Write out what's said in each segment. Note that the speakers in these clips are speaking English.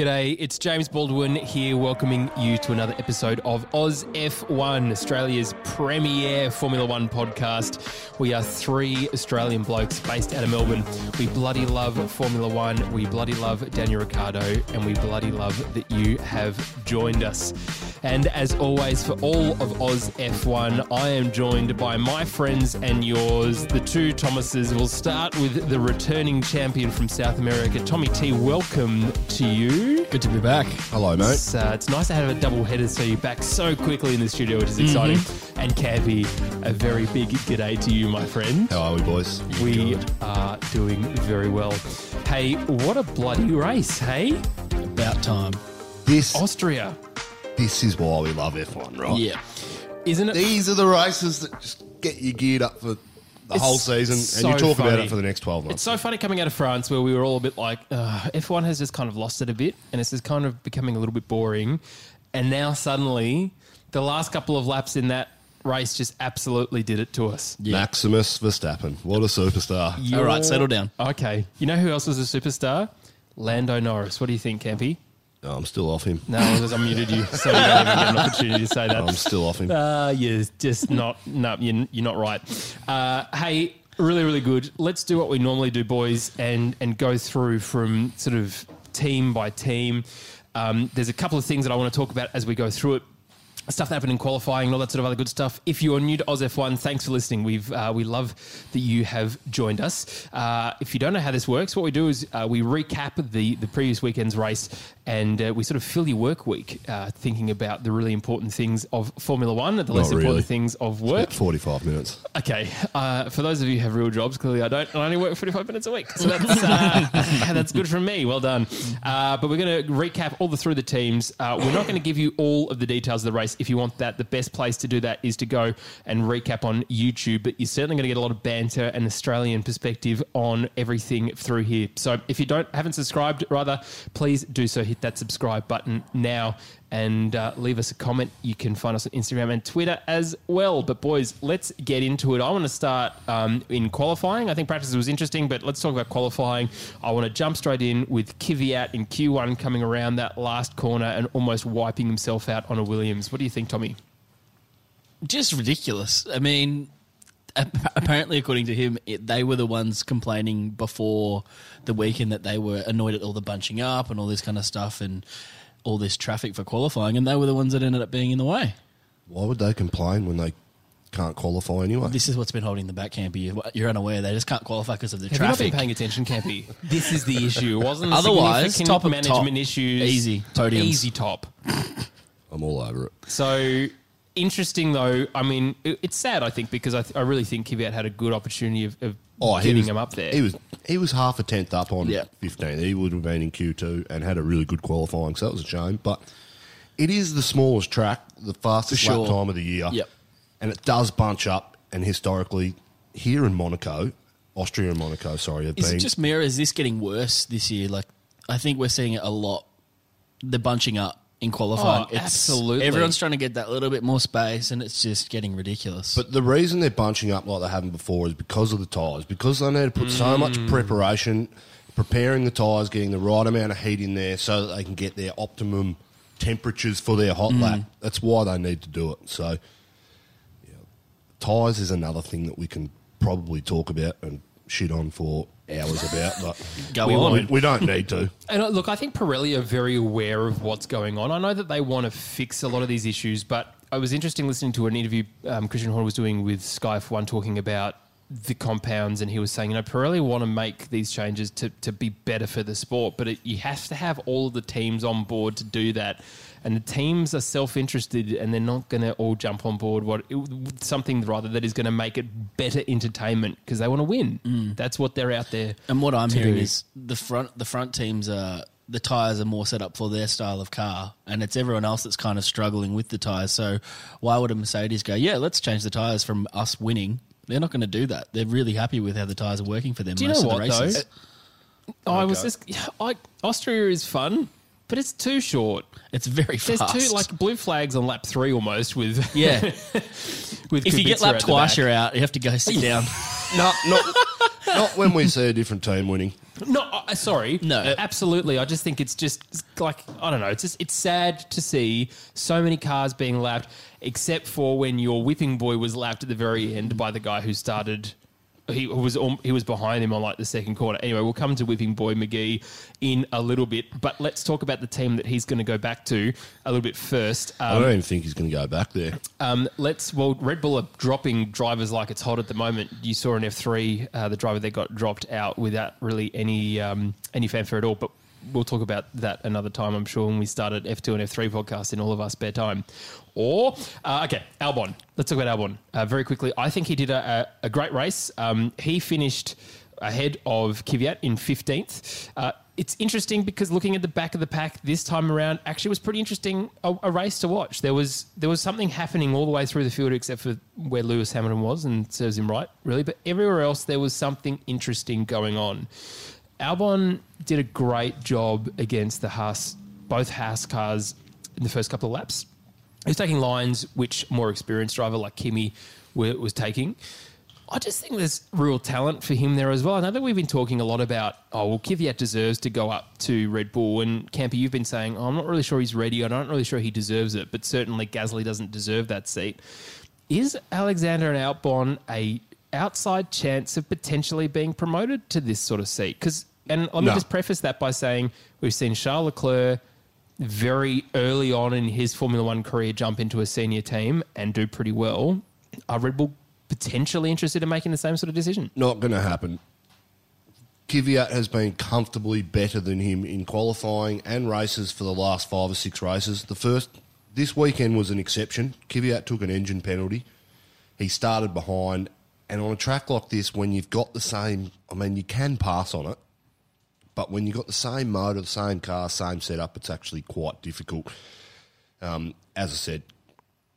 G'day, it's James Baldwin here, welcoming you to another episode of Oz F1, Australia's premier Formula One podcast. We are three Australian blokes based out of Melbourne. We bloody love Formula One, we bloody love Daniel Ricciardo, and we bloody love that you have joined us. And as always, for all of Oz F1, I am joined by my friends and yours, the two Thomases. We'll start with the returning champion from South America, Tommy T. Welcome to you. Good to be back. Hello, mate. It's, uh, it's nice to have a double header, so you're back so quickly in the studio, which is exciting. And Campy, a very big g'day to you, my friend. How are we, boys? We are doing very well. Hey, what a bloody race, hey? About time. This Austria, this is why we love F1, right? Yeah. isn't it? These are the races that just get you geared up for the It's whole season, so and you talk about it for the next 12 months. It's so funny coming out of France where we were all a bit like, uh, F1 has just kind of lost it a bit and it's just kind of becoming a little bit boring. And now suddenly, the last couple of laps in that race just absolutely did it to us. Maximus Verstappen. What a superstar. You're, All right, settle down. Okay. You know who else was a superstar? Lando Norris. What do you think, Campy? No, I'm still off him. No, because I muted you, so you don't even get an opportunity to say that. I'm still off him. Uh, you're just not, no, you're, you're not right. Uh, hey, really, really good. Let's do what we normally do, boys, and, and go through from sort of team by team. Um, there's a couple of things that I want to talk about as we go through it. Stuff that happened in qualifying and all that sort of other good stuff. If you are new to Oz F1, thanks for listening. We've uh, we love that you have joined us. Uh, if you don't know how this works, what we do is uh, we recap the the previous weekend's race and uh, we sort of fill your work week uh, thinking about the really important things of Formula One and the less really. important things of work. About 45 minutes. Okay, uh, for those of you who have real jobs, clearly I don't. I only work 45 minutes a week, so that's uh, that's good for me. Well done. Uh, but we're going to recap all the through the teams. Uh, we're not going to give you all of the details of the race. If you want that, the best place to do that is to go and recap on YouTube. But you're certainly going to get a lot of banter and Australian perspective on everything through here. So if you don't haven't subscribed, rather, please do so. Hit that subscribe button now and uh, leave us a comment. You can find us on Instagram and Twitter as well. But boys, let's get into it. I want to start um, in qualifying. I think practice was interesting, but let's talk about qualifying. I want to jump straight in with Kvyat in Q1 coming around that last corner and almost wiping himself out on a Williams. What do you think, Tommy? Just ridiculous. I mean, apparently, according to him, it, they were the ones complaining before the weekend that they were annoyed at all the bunching up and all this kind of stuff and all this traffic for qualifying, and they were the ones that ended up being in the way. Why would they complain when they can't qualify anyway? This is what's been holding them back, Campy. You- You're unaware they just can't qualify because of the Have you not traffic. been paying attention, Campy? this is the issue. Wasn't the Otherwise, significant top of management top. issues. Easy. Podiums. Easy top. I'm all over it. So interesting, though. I mean, it- it's sad, I think, because I, th- I really think Kvyat had a good opportunity of, of Oh, he getting was, him up there. He was he was half a tenth up on Yeah. 15. He would have been in Q2 and had a really good qualifying, so that was a shame. But it is the smallest track, the fastest sure. lap time of the year. Yep. And it does bunch up. And historically, here in Monaco, Austria and Monaco, sorry, have Is been. it just me or is this getting worse this year? Like, I think we're seeing it a lot. The bunching up in qualifying. Oh, absolutely. Everyone's trying to get that little bit more space, and it's just getting ridiculous. But the reason they're bunching up like they haven't before is because of the tyres. Because they need to put so much Mm. preparation, preparing the tyres, getting the right amount of heat in there so that they can get their optimum temperatures for their Mm. hot lap. That's why they need to do it. So, yeah, tyres is another thing that we can probably talk about and shit on for hours about, but Go we, on. we, we don't need to. And uh, look, I think Pirelli are very aware of what's going on. I know that they want to fix a lot of these issues, but I was interesting listening to an interview um, Christian Horner was doing with Sky F1 talking about the compounds, and he was saying, you know, Pirelli want to make these changes to, to be better for the sport, but it, you have to have all of the teams on board to do that. And the teams are self-interested, and they're not going to all jump on board. What something rather that is going to make it better entertainment because they want to win. Mm. That's what they're out there. And what I'm hearing do. is the front the front teams are the tires are more set up for their style of car, and it's everyone else that's kind of struggling with the tires. So why would a Mercedes go? Yeah, let's change the tires from us winning. They're not going to do that. They're really happy with how the tires are working for them. Do you most know of the races. though? I was go. just I, Austria is fun, but it's too short. It's very fast. There's two like blue flags on lap three almost with yeah. with if you get lap twice, you're out. You have to go sit down. No, not Not when we see a different team winning. No, uh, sorry. No. Uh, absolutely. I just think it's just it's like I don't know. It's just it's sad to see so many cars being lapped, except for when your whipping boy was lapped at the very end by the guy who started. He was he was behind him on like the second quarter. Anyway, we'll come to whipping boy McGee in a little bit, but let's talk about the team that he's going to go back to a little bit first. I Um, don't even think he's going to go back there. um, let's. Well, Red Bull are dropping drivers like it's hot at the moment. You saw an F three uh, the driver that got dropped out without really any um, any fanfare at all. But we'll talk about that another time. I'm sure when we started F two and F three podcast in all of our spare time. Or uh, okay, Albon. Let's talk about Albon uh, very quickly. I think he did a, a, a great race. Um, he finished ahead of Kvyat in 15th. Uh, it's interesting because looking at the back of the pack this time around actually was pretty interesting a, a race to watch. There was there was something happening all the way through the field except for where Lewis Hamilton was and serves him right really, but everywhere else there was something interesting going on. Albon did a great job against the Haas both Haas cars in the first couple of laps. He was taking lines which more experienced driver like Kimi was taking. I just think there's real talent for him there as well. I know that we've been talking a lot about, oh, well, Kvyat deserves to go up to Red Bull. And Campy, you've been saying, oh, I'm not really sure he's ready. I'm not really sure he deserves it. But certainly Gasly doesn't deserve that seat. Is Alexander and Albon a outside chance of potentially being promoted to this sort of seat? Because, and let me No. just preface that by saying we've seen Charles Leclerc very early on in his Formula One career jump into a senior team and do pretty well. Are Red Bull potentially interested in making the same sort of decision? Not going to happen. Kvyat has been comfortably better than him in qualifying and races for the last five or six races. The first this weekend was an exception. Kvyat took an engine penalty. He started behind, and on a track like this, when you've got the same, I mean, you can pass on it, but when you've got the same motor, the same car, same setup, it's actually quite difficult. Um, as I said,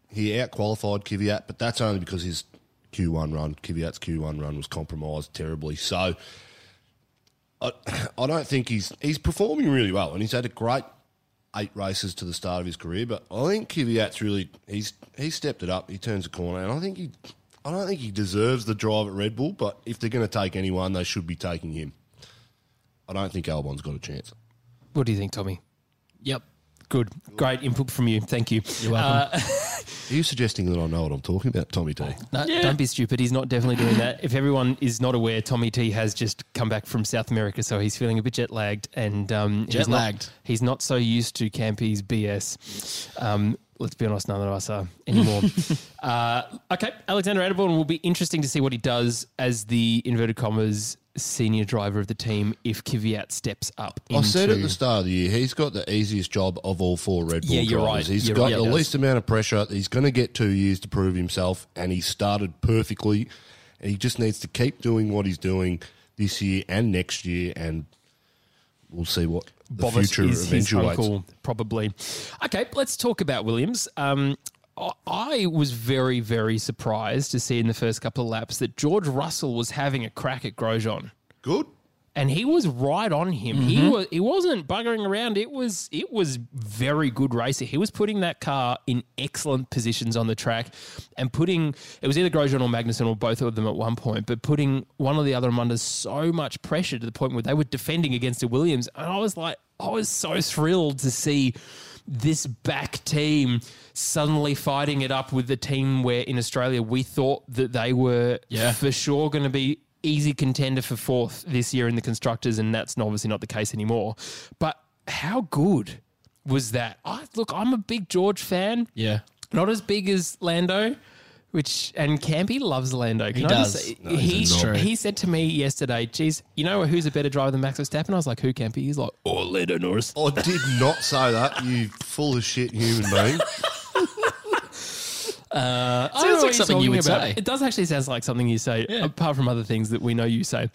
he out qualified Kvyat, but that's only because his Q1 run, Kvyat's Q1 run was compromised terribly. So I, I don't think he's he's performing really well, and he's had a great eight races to the start of his career. But I think Kvyat's really he's he's stepped it up. He turns a corner, and I think he. I don't think he deserves the drive at Red Bull, but if they're going to take anyone, they should be taking him. I don't think Albon's got a chance. What do you think, Tommy? Yep. Good. Great input from you. Thank you. You're welcome. Are you suggesting that I know what I'm talking about, Tommy T? No, Don't be stupid. He's not definitely doing that. If everyone is not aware, Tommy T has just come back from South America, so he's feeling a bit jet lagged, and um, he's not- Jet-lagged. He's not so used to Campy's BS. Um, let's be honest, none of us are anymore. uh, okay, Alexander Albon will be interesting to see what he does as the inverted commas senior driver of the team if Kvyat steps up. I said at the start of the year, he's got the easiest job of all four Red Bull Yeah, you're drivers. right. He's You're got right. the does. least amount of pressure. He's going to get two years to prove himself, and he started perfectly. And he just needs to keep doing what he's doing this year and next year, and we'll see what the Bovis future is his eventuates. uncle, probably. Okay, let's talk about Williams. Um, I- I was very, very surprised to see in the first couple of laps that George Russell was having a crack at Grosjean. Good. And he was right on him. He mm-hmm. was he wasn't buggering around. It was it was very good racing. He was putting that car in excellent positions on the track and putting it was either Grosjean or Magnussen or both of them at one point, but putting one or the other under so much pressure to the point where they were defending against a Williams. And I was like, I was so thrilled to see this back team suddenly fighting it up with the team where in Australia we thought that they were Yeah. for sure going to be easy contender for fourth this year in the constructors, and that's obviously not the case anymore. But how good was that? I, look, I'm a big George fan. Yeah. Not as big as Lando, which and Campy loves Lando. Can He I just does. say- No, he, he's a knob. he said to me yesterday, "Geez, you know who's a better driver than Max Verstappen?" And I was like, "Who, Campy?" He's like, "Oh, Lando Norris." I did not say that, you full of shit human being. I don't know Sounds like what you're something you talking would about. say. It does actually sound like something you say, Yeah. apart from other things that we know you say.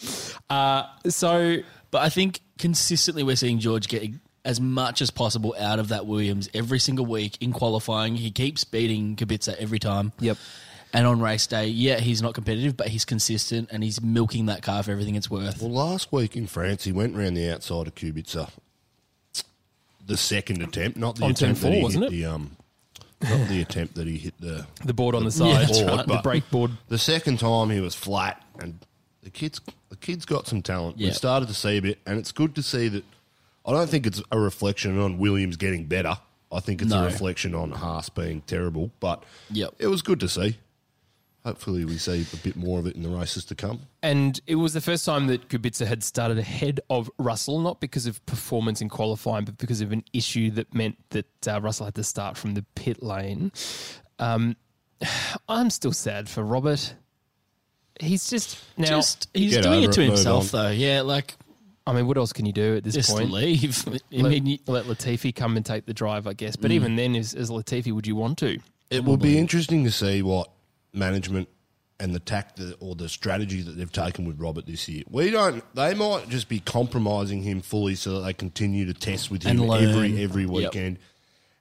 Uh, so But I think consistently we're seeing George getting as much as possible out of that Williams every single week in qualifying. He keeps beating Kubica every time. Yep. And on race day, yeah, he's not competitive, but he's consistent and he's milking that car for everything it's worth. Well, last week in France, he went round the outside of Kubica. The second attempt, not the On turn attempt that four, he wasn't hit it? the um, not the attempt that he hit the the board on the Yeah, side, that's right. the But- brake board. the second time he was flat and the kid's the kid's got some talent. Yeah. We've started to see a bit, and it's good to see that. I don't think it's a reflection on Williams getting better. I think it's No. a reflection on Haas being terrible. But Yep. it was good to see. Hopefully, we see a bit more of it in the races to come. And it was the first time that Kubica had started ahead of Russell, not because of performance in qualifying, but because of an issue that meant that uh, Russell had to start from the pit lane. Um, I'm still sad for Robert. He's just now. Just he's doing over it to it, himself, on. though. Yeah, like I mean, what else can you do at this just point? leave. I Let, mean, let Latifi come and take the drive, I guess. But even then, as, as Latifi, would you want to? It will be interesting to see what management and the tact or the strategy that they've taken with Robert this year. We don't. They might just be compromising him fully so that they continue to test with him every every Yep. weekend.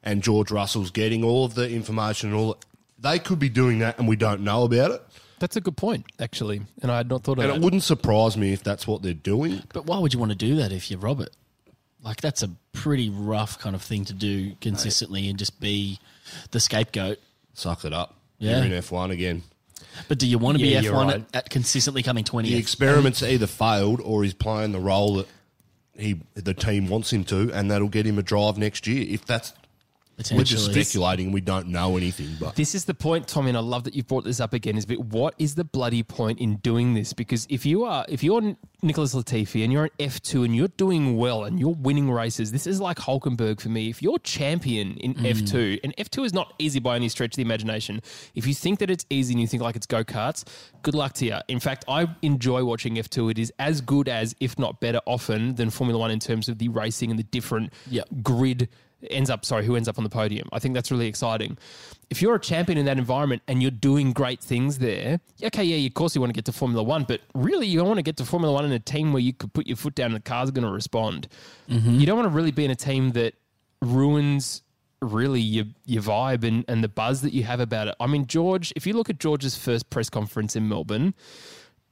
And George Russell's getting all of the information and all. They could be doing that, and we don't know about it. That's a good point, actually. And I had not thought of And that. it wouldn't surprise me if that's what they're doing. but why would you want to do that if you're Robert? Like that's a pretty rough kind of thing to do consistently and just be the scapegoat. Suck it up. Yeah. You're in F1 again. But do you want to Yeah, be you're F1 right. at, at consistently coming twenty? The experiment's either failed or he's playing the role that he the team wants him to, and that'll get him a drive next year. If that's we're just speculating, we don't know anything. But This is the point, Tommy, and I love that you've brought this up again. Is but what is the bloody point in doing this? Because if you are, if you're Nicholas Latifi and you're an F two and you're doing well and you're winning races, this is like Hulkenberg for me. If you're champion in mm. F two, and F two is not easy by any stretch of the imagination. If you think that it's easy and you think like it's go karts, good luck to you. In fact, I enjoy watching F two. It is as good as, if not better, often than Formula One in terms of the racing and the different Yep. grid ends up sorry who ends up on the podium. I think that's really exciting. If you're a champion in that environment and you're doing great things there okay yeah of course you want to get to formula one but really you don't want to get to formula one in a team where you could put your foot down and the car's are going to respond mm-hmm. you don't want to really be in a team that ruins really your your vibe and, and the buzz that you have about it. I mean george if you look at george's first press conference in melbourne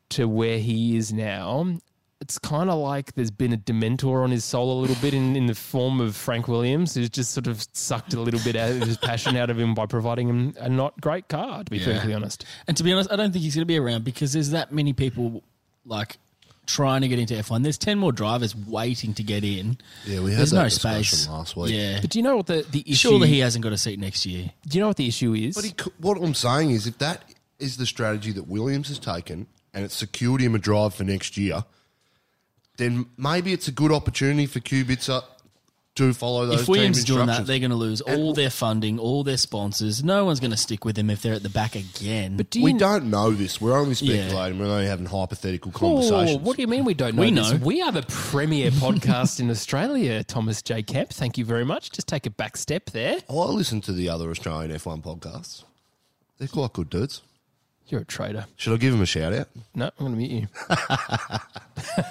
to where he is now, it's kind of like there's been a dementor on his soul a little bit in, in the form of Frank Williams, who's just sort of sucked a little bit out of his passion out of him by providing him a not great car, to be perfectly honest. And to be honest, I don't think he's going to be around because there's that many people like trying to get into F1. There's 10 more drivers waiting to get in. Yeah, we had There's that no discussion space last week. Yeah. But do you know what the, the issue Surely he hasn't got a seat next year. Do you know what the issue is? But he, what I'm saying is, if that is the strategy that Williams has taken, and it's secured him a drive for next year, then maybe it's a good opportunity for Kubica to follow those If Williams team doing that, they're going to lose all their funding, all their sponsors. No one's going to stick with them if they're at the back again. but do you we kn- don't know this. We're only Yeah. speculating. We're only having hypothetical Oh, conversations. what do you mean we don't know? We this? know. We are the premier podcast in Australia, Thomas J. Kemp. Thank you very much. Just take a back step there. Oh, I listen to the other Australian F1 podcasts. They're quite good dudes. You're a traitor. Should I give him a shout out? No, I'm going to mute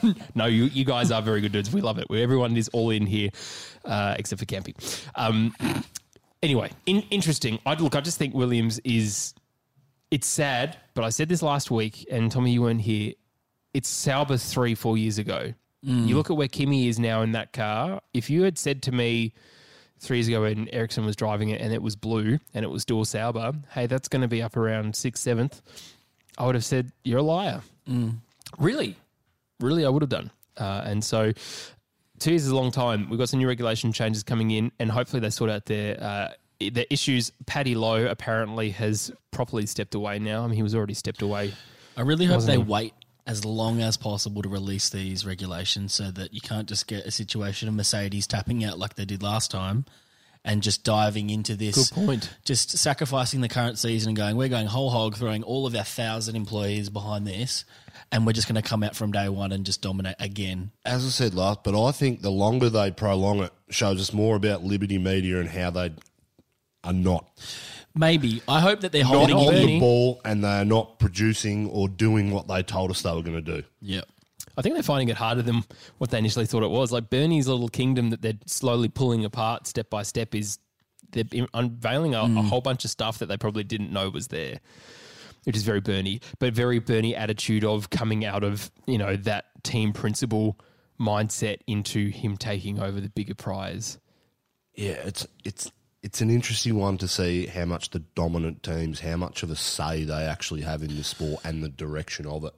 you. no, you, you guys are very good dudes. We love it. We, everyone is all in here, uh, except for Campy. Um, anyway, in, interesting. I look. I just think Williams is. It's sad, but I said this last week, and Tommy, you weren't here. It's Sauber three, four years ago. You look at where Kimi is now in that car. If you had said to me three years ago when Ericsson was driving it and it was blue and it was dual Sauber, hey, that's going to be up around sixth, seventh. I would have said you're a liar. Really, really, I would have done. Uh, and so, two years is a long time. We've got some new regulation changes coming in, and hopefully they sort out their uh, their issues. Paddy Lowe apparently has properly stepped away now. I mean, he was already stepped away. I really hope they he? wait as long as possible to release these regulations so that you can't just get a situation of Mercedes tapping out like they did last time and just diving into this. Good point. Just sacrificing the current season and going, we're going whole hog, throwing all of our thousand employees behind this, and we're just going to come out from day one and just dominate again. As I said last, but I think the longer they prolong it shows us more about Liberty Media and how they are not Maybe. I hope that they're not holding on Bernie. the ball and they are not producing or doing what they told us they were going to do. Yeah. I think they're finding it harder than what they initially thought it was. Like Bernie's little kingdom that they're slowly pulling apart step by step is they're unveiling a, a mm. whole bunch of stuff that they probably didn't know was there, which is very Bernie, but very Bernie attitude of coming out of you know that team principal mindset into him taking over the bigger prize. Yeah, it's it's it's an interesting one to see how much the dominant teams, how much of a say they actually have in the sport and the direction of it.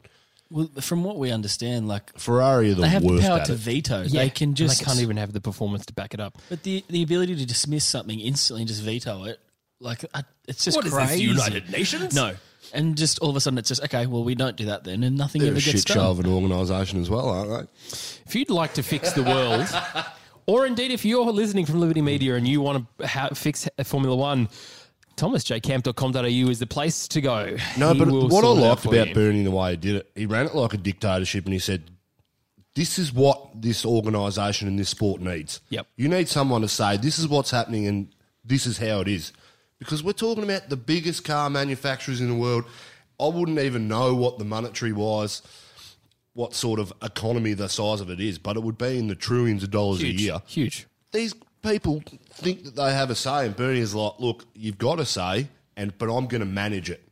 Well, from what we understand, like Ferrari are the they have the worst power at to it. veto. Yeah, They can and just they can't even have the performance to back it up. But the the ability to dismiss something instantly and just veto it, like I, it's just What is this, crazy. United Nations? No, and just all of a sudden it's just okay. Well, we don't do that then, and nothing They're ever a gets shit show of done. an organisation as well, aren't they? If you'd like to fix the world, or indeed if you're listening from Liberty Media and you want to ha- fix Formula One, thomasjcamp.com.au is the place to go. No, He but will what I sort it out liked for about you. Bernie the way he did it, he ran it like a dictatorship and he said, This is what this organisation and this sport needs. Yep. You need someone to say, This is what's happening and this is how it is. Because we're talking about the biggest car manufacturers in the world. I wouldn't even know what the monetary was, what sort of economy the size of it is, but it would be in the trillions of dollars huge, a year huge. these people think that they have a say, and Bernie is like, look, you've got a say, and but I'm going to manage it.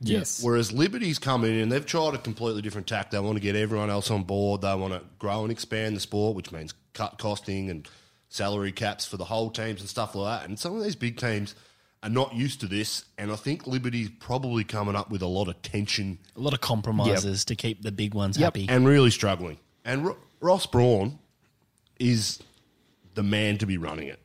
Yes. Whereas Liberty's come in and they've tried a completely different tack. They want to get everyone else on board. They want to grow and expand the sport, which means cut costing and salary caps for the whole teams and stuff like that. And some of these big teams are not used to this, and I think Liberty's probably coming up with a lot of tension A lot of compromises to keep the big ones happy. and really struggling. And Ro- Ross Brawn is the man to be running it.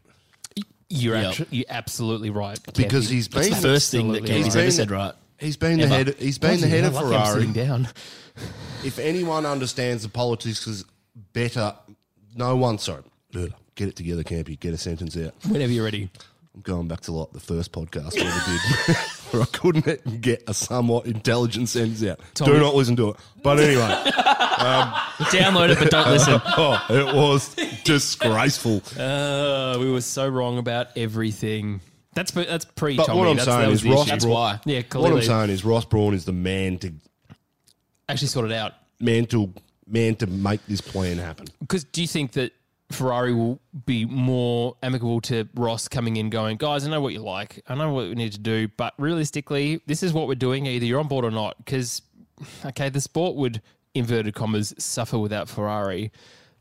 You're Yep. actu- you're absolutely right. Because Campy. he's That's been the first thing that Absolutely right. ever said. Right? He's been the head. He's been the Bloody head of like Ferrari. sitting down. If anyone understands the politics, is better. No one. Sorry, get it together, Campy. Get a sentence out. Whenever you're ready. I'm going back to like the first podcast where we did, where I couldn't get a somewhat intelligent sentence out. Tommy. Do not listen to it. But anyway, Download it, but don't listen. oh, it was disgraceful. Uh, we were so wrong about everything. That's that's pre But Tommy. what I'm that's, saying was is the Ross issue. That's Brawn- why. Yeah, What I'm clearly. saying is Ross Brawn is the man to Actually, sort it out. man to man to make this plan happen. Because do you think that Ferrari will be more amicable to Ross coming in, going, guys, I know what you like, I know what we need to do, but realistically, this is what we're doing. Either you're on board or not. Because, okay, the sport would inverted commas suffer without Ferrari,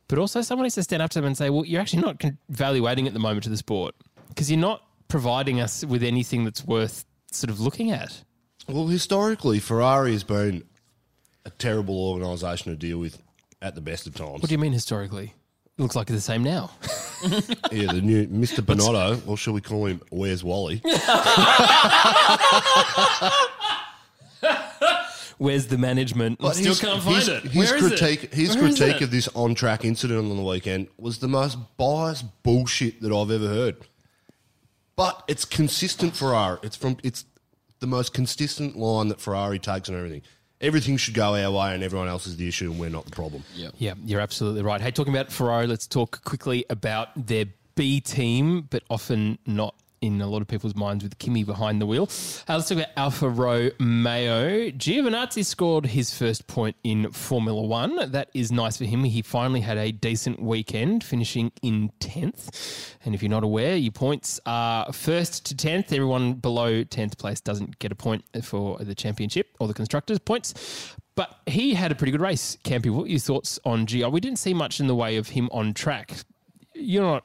but also someone needs to stand up to them and say, well, you're actually not evaluating at the moment to the sport because you're not providing us with anything that's worth sort of looking at. Well, historically, Ferrari has been a terrible organisation to deal with at the best of times. What do you mean historically? It looks like it's the same now. yeah, the new Mr. Binotto, or shall we call him Where's Wally? Where's the management? I still his- can't find his, it. His Where is critique, it? his Where is critique it? of this on-track incident on the weekend was the most biased bullshit that I've ever heard. But it's consistent Ferrari. It's from it's the most consistent line that Ferrari takes on everything. Everything should go our way, and everyone else is the issue, and we're not the problem. Yeah. Yeah, you're absolutely right. Hey, talking about Ferrari, let's talk quickly about their B team, but often not in a lot of people's minds with Kimi behind the wheel. Uh, let's talk about Alfa Romeo. Giovinazzi scored his first point in Formula One. That is nice for him. He finally had a decent weekend, finishing in 10th. And if you're not aware, your points are first to 10th. Everyone below 10th place doesn't get a point for the championship or the constructors' points. But he had a pretty good race, Campy. What your thoughts on Gio? We didn't see much in the way of him on track. You're not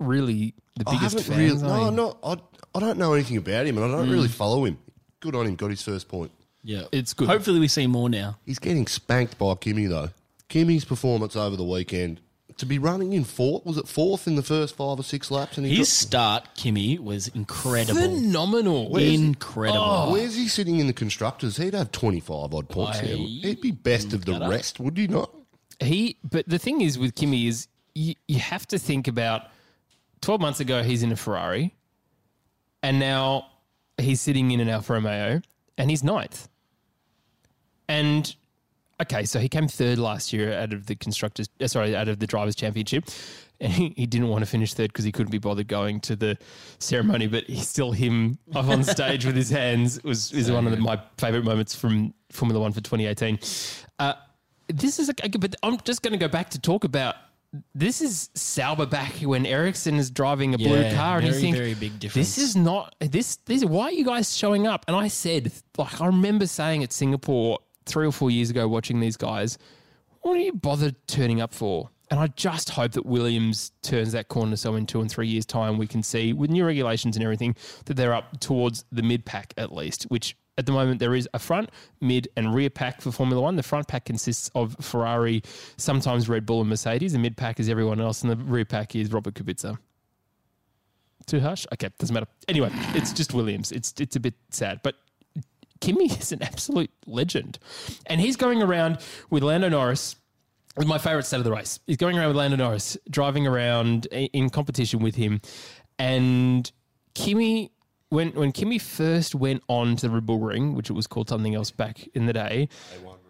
really the I biggest haven't fan. really, no, no, I, I don't know anything about him, and I don't mm. really follow him. Good on him, got his first point. Yeah, It's good. Hopefully, we see more now. He's getting spanked by Kimi though. Kimi's performance over the weekend to be running in fourth was it fourth in the first five or six laps, and he His start, Kimi, was incredible. Phenomenal. Incredible. got, where's he sitting in the constructors? He'd have twenty five odd points. I- now. He'd be best of the Cut up. rest, would he not? He, but the thing is with Kimi is you, you have to think about 12 months ago he's in a Ferrari and now he's sitting in an Alfa Romeo and he's ninth. And okay, so he came third last year out of the constructors, uh, sorry, out of the drivers' championship, and he, he didn't want to finish third because he couldn't be bothered going to the ceremony. But he still him up on stage with his hands was is one of the, my favorite moments from Formula One for 2018. Uh, this is a, but I'm just going to go back to talk about. This is Sauber back when Ericsson is driving a blue Yeah, car, and you very, think very big difference. This is not this. This why are you guys showing up? And I said, like, I remember saying at Singapore three or four years ago, watching these guys, what are you bothered turning up for? And I just hope that Williams turns that corner so in two and three years' time we can see, with new regulations and everything, that they're up towards the mid pack at least, which at the moment there is a front, mid, and rear pack for Formula One. The front pack consists of Ferrari, sometimes Red Bull and Mercedes. The mid pack is everyone else, and the rear pack is Robert Kubica. Too harsh? Okay, doesn't matter. Anyway, it's just Williams. It's it's a bit sad, but Kimi is an absolute legend, and he's going around with Lando Norris. My favorite stat of the race. He's going around with Lando Norris, driving around in competition with him, and Kimi. When when Kimi first went on to the Red Bull ring, which it was called something else back in the day,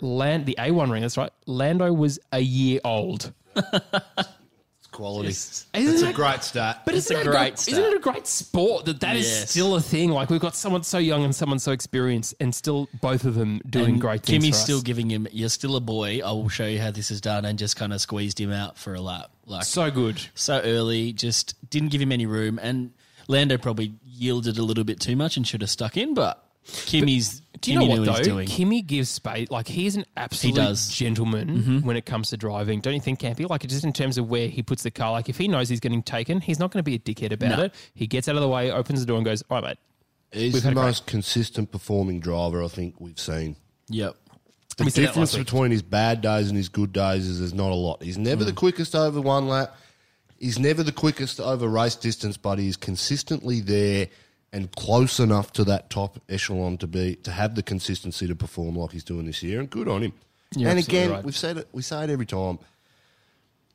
Land the A1 ring. That's right. Lando was a year old. It's quality. That's Isn't a great start. But It's a that great go- Isn't it a great sport that that is Yes. still a thing? Like we've got someone so young and someone so experienced, and still both of them doing And great things. Kimi's still giving him, "You're still a boy. I will show you how this is done," and just kind of squeezed him out for a lap, like so, good, so early. Just didn't give him any room, and Lando probably yielded a little bit too much and should have stuck in. But Kimi's Do you Kimi know knew what what though? he's doing. Kimi gives space. Like he's an absolute does. Mm-hmm. gentleman when it comes to driving. Don't you think, Campy? Like just in terms of where he puts the car. Like if he knows he's getting taken, he's not going to be a dickhead about No. it. He gets out of the way, opens the door, and goes, "All right, mate." He's the had a most consistent performing driver I think we've seen. Yep. The We said that difference last week. between his bad days and his good days is there's not a lot. He's never Mm. the quickest over one lap. He's never the quickest over race distance, but he's consistently there and close enough to that top echelon to be to have the consistency to perform like he's doing this year. And good on him. You're and again, right. we've said it. We say it every time.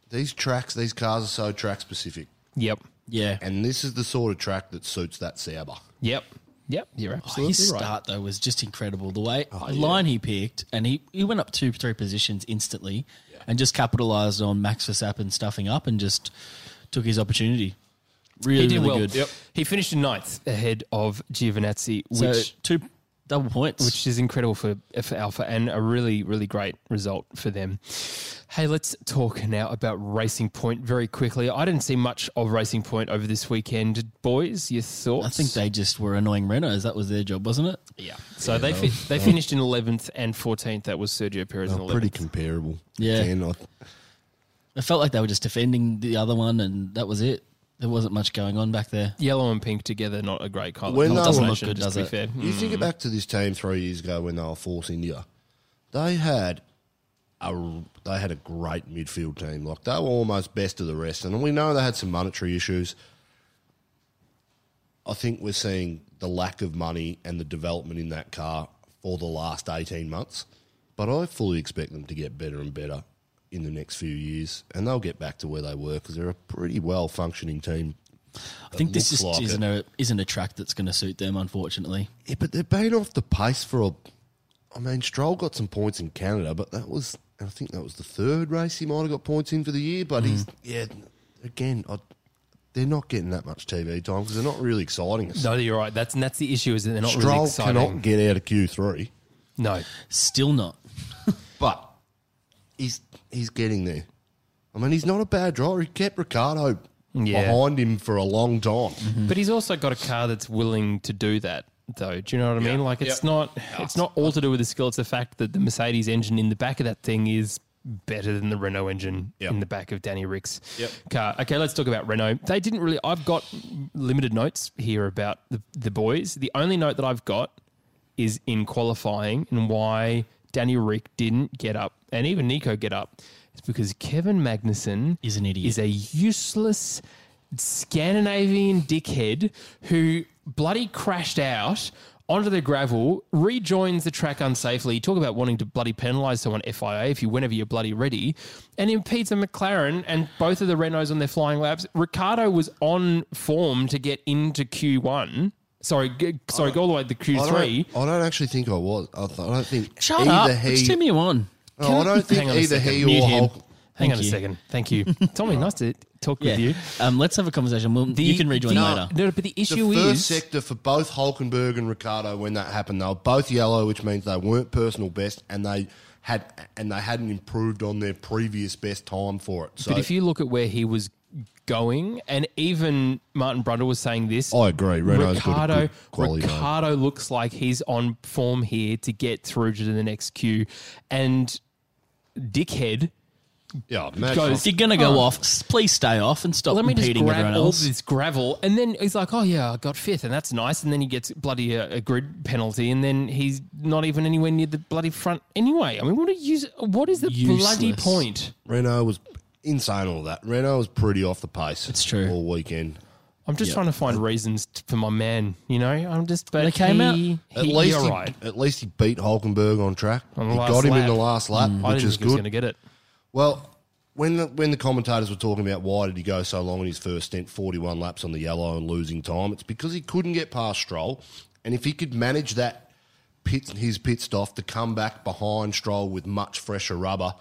These tracks, these cars are so track specific, Yep, Yeah. and this is the sort of track that suits that Sauber. yep, yep. You're Oh, absolutely his right. start though was just incredible. The way Oh, the yeah. line he picked, and he, he went up two, three positions instantly, and just capitalized on Max Verstappen stuffing up and just took his opportunity. Really, He did really well. good. He finished in ninth ahead of Giovinazzi, So which two double points. which is incredible for, for Alfa and a really, really great result for them. Hey, let's talk now about Racing Point very quickly. I didn't see much of Racing Point over this weekend. Boys, your thoughts? I think they just were annoying Renaults. That was their job, wasn't it? Yeah. So they fi- they finished in 11th and 14th. That was Sergio Perez in 11th. pretty comparable. Yeah. Again, I- It felt like they were just defending the other one, and that was it. There wasn't much going on back there. Yellow and pink together, not a great color. When not they doesn't were- look good, just does to be it? fair. You think hmm. back to this team three years ago when they were Force India. They had a they had a great midfield team. Like they were almost best of the rest, and we know they had some monetary issues. I think we're seeing the lack of money and the development in that car for the last eighteen months. But I fully expect them to get better and better in the next few years, and they'll get back to where they were because they're a pretty well functioning team. I think this looks just like isn't it. a isn't a track that's going to suit them, unfortunately. Yeah, but they've been off the pace for a. I mean, Stroll got some points in Canada, but that was. I think that was the third race he might have got points in for the year. But he's mm. yeah. Again, I, they're not getting that much TV time because they're not really exciting us. No, you're right. That's and that's the issue is that they're not Stroll really exciting. cannot get out of Q three, no, Still not. but he's he's getting there. I mean, he's not a bad driver. He kept Ricciardo Yeah. behind him for a long time. Mm-hmm. but he's also got a car that's willing to do that. Though, do you know what I mean? Like, it's Yeah. not it's not all to do with the skill. It's the fact that the Mercedes engine in the back of that thing is better than the Renault engine Yep. in the back of Danny Rick's Yep. car. Okay, let's talk about Renault. They didn't really. I've got limited notes here about the, the boys. The only note that I've got is in qualifying and why Danny Rick didn't get up and even Nico get up. It's because Kevin Magnussen Is an idiot. Is a useless Scandinavian dickhead who bloody crashed out onto the gravel, rejoins the track unsafely. Talk about wanting to bloody penalise someone FIA if you whenever you're bloody ready, and impedes a McLaren and both of the Renaults on their flying laps. Ricciardo was on form to get into Q1. Sorry, g- sorry, go all the way to I Q3. don't, I don't actually think I was. I, th- I don't think Shut either up. he. It's Timmy one. No, I don't think Hang on a either second. he Mute or him. Hulk. Hang Thank on a you. second. Thank you. Tommy, nice to talk Yeah. with you. Um, let's have a conversation. We'll, you can rejoin the, later. No, but the The issue first is sector for both Hulkenberg and Ricciardo when that happened, they were both yellow, which means they weren't personal best, and they had and they hadn't improved on their previous best time for it. So But if you look at where he was going, and even Martin Brundle was saying this, I agree, Renault's got a Ricciardo, good quality name. Ricciardo looks like he's on form here to get through to the next queue, and Dickhead Yeah, Goes- If you're going to go Oh. off, please stay off and stop let me just grab everyone all this gravel, and then he's like, "Oh yeah, I got fifth, and that's nice." And then he gets bloody uh, a, a grid penalty, and then he's not even anywhere near the bloody front anyway. I mean, what are you? What is the bloody point? Renault was insane. All that Renault was pretty off the pace. It's true. all weekend. I'm just Yep. trying to find reasons t- for my man. You know, I'm just. But They came he, out- He, At least, you're he, right. at least he beat Hulkenberg on track. On the he last got him in lap. the last lap, mm. I which didn't is think he was good. going to get it. Well, when the, when the commentators were talking about why did he go so long in his first stint, 41 laps on the yellow and losing time, it's because he couldn't get past Stroll. And if he could manage that pit, his pit stop to come back behind Stroll with much fresher rubber,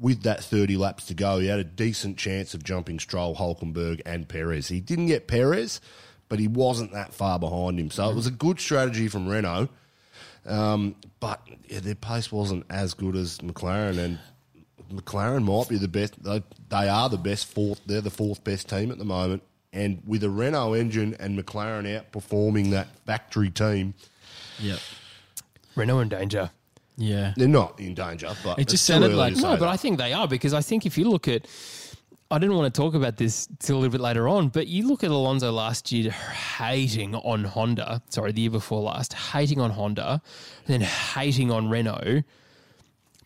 with that 30 laps to go, he had a decent chance of jumping Stroll, Hulkenberg, and Perez. He didn't get Perez, but he wasn't that far behind him. So it was a good strategy from Renault. Um, but yeah, their pace wasn't as good as McLaren, and McLaren might be the best. They, they are the best fourth. They're the fourth best team at the moment, and with a Renault engine and McLaren outperforming that factory team, Yep. Renault in danger. Yeah. they're not in danger. But It just sounded like- No, but that. I think they are because I think if you look at, I didn't want to talk about this till a little bit later on, but you look at Alonso last year hating on Honda. Sorry, the year before last, hating on Honda, then hating on Renault.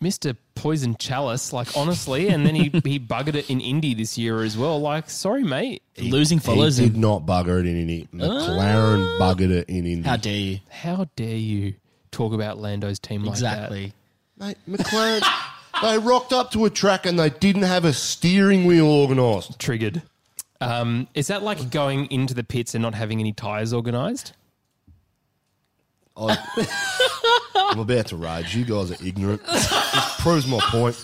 Mr. Poison Chalice, like honestly, and then he, he buggered it in Indy this year as well. Like, sorry, mate. Losing follows he did not bugger it in Indy. McLaren ah. buggered it in Indy. How dare you? How dare you talk about Lando's team like that? Exactly. Mate, McLaren, they rocked up to a track and they didn't have a steering wheel organised. Triggered. Um, is that like going into the pits and not having any tyres organised? I, I'm about to rage. You guys are ignorant. This proves my point.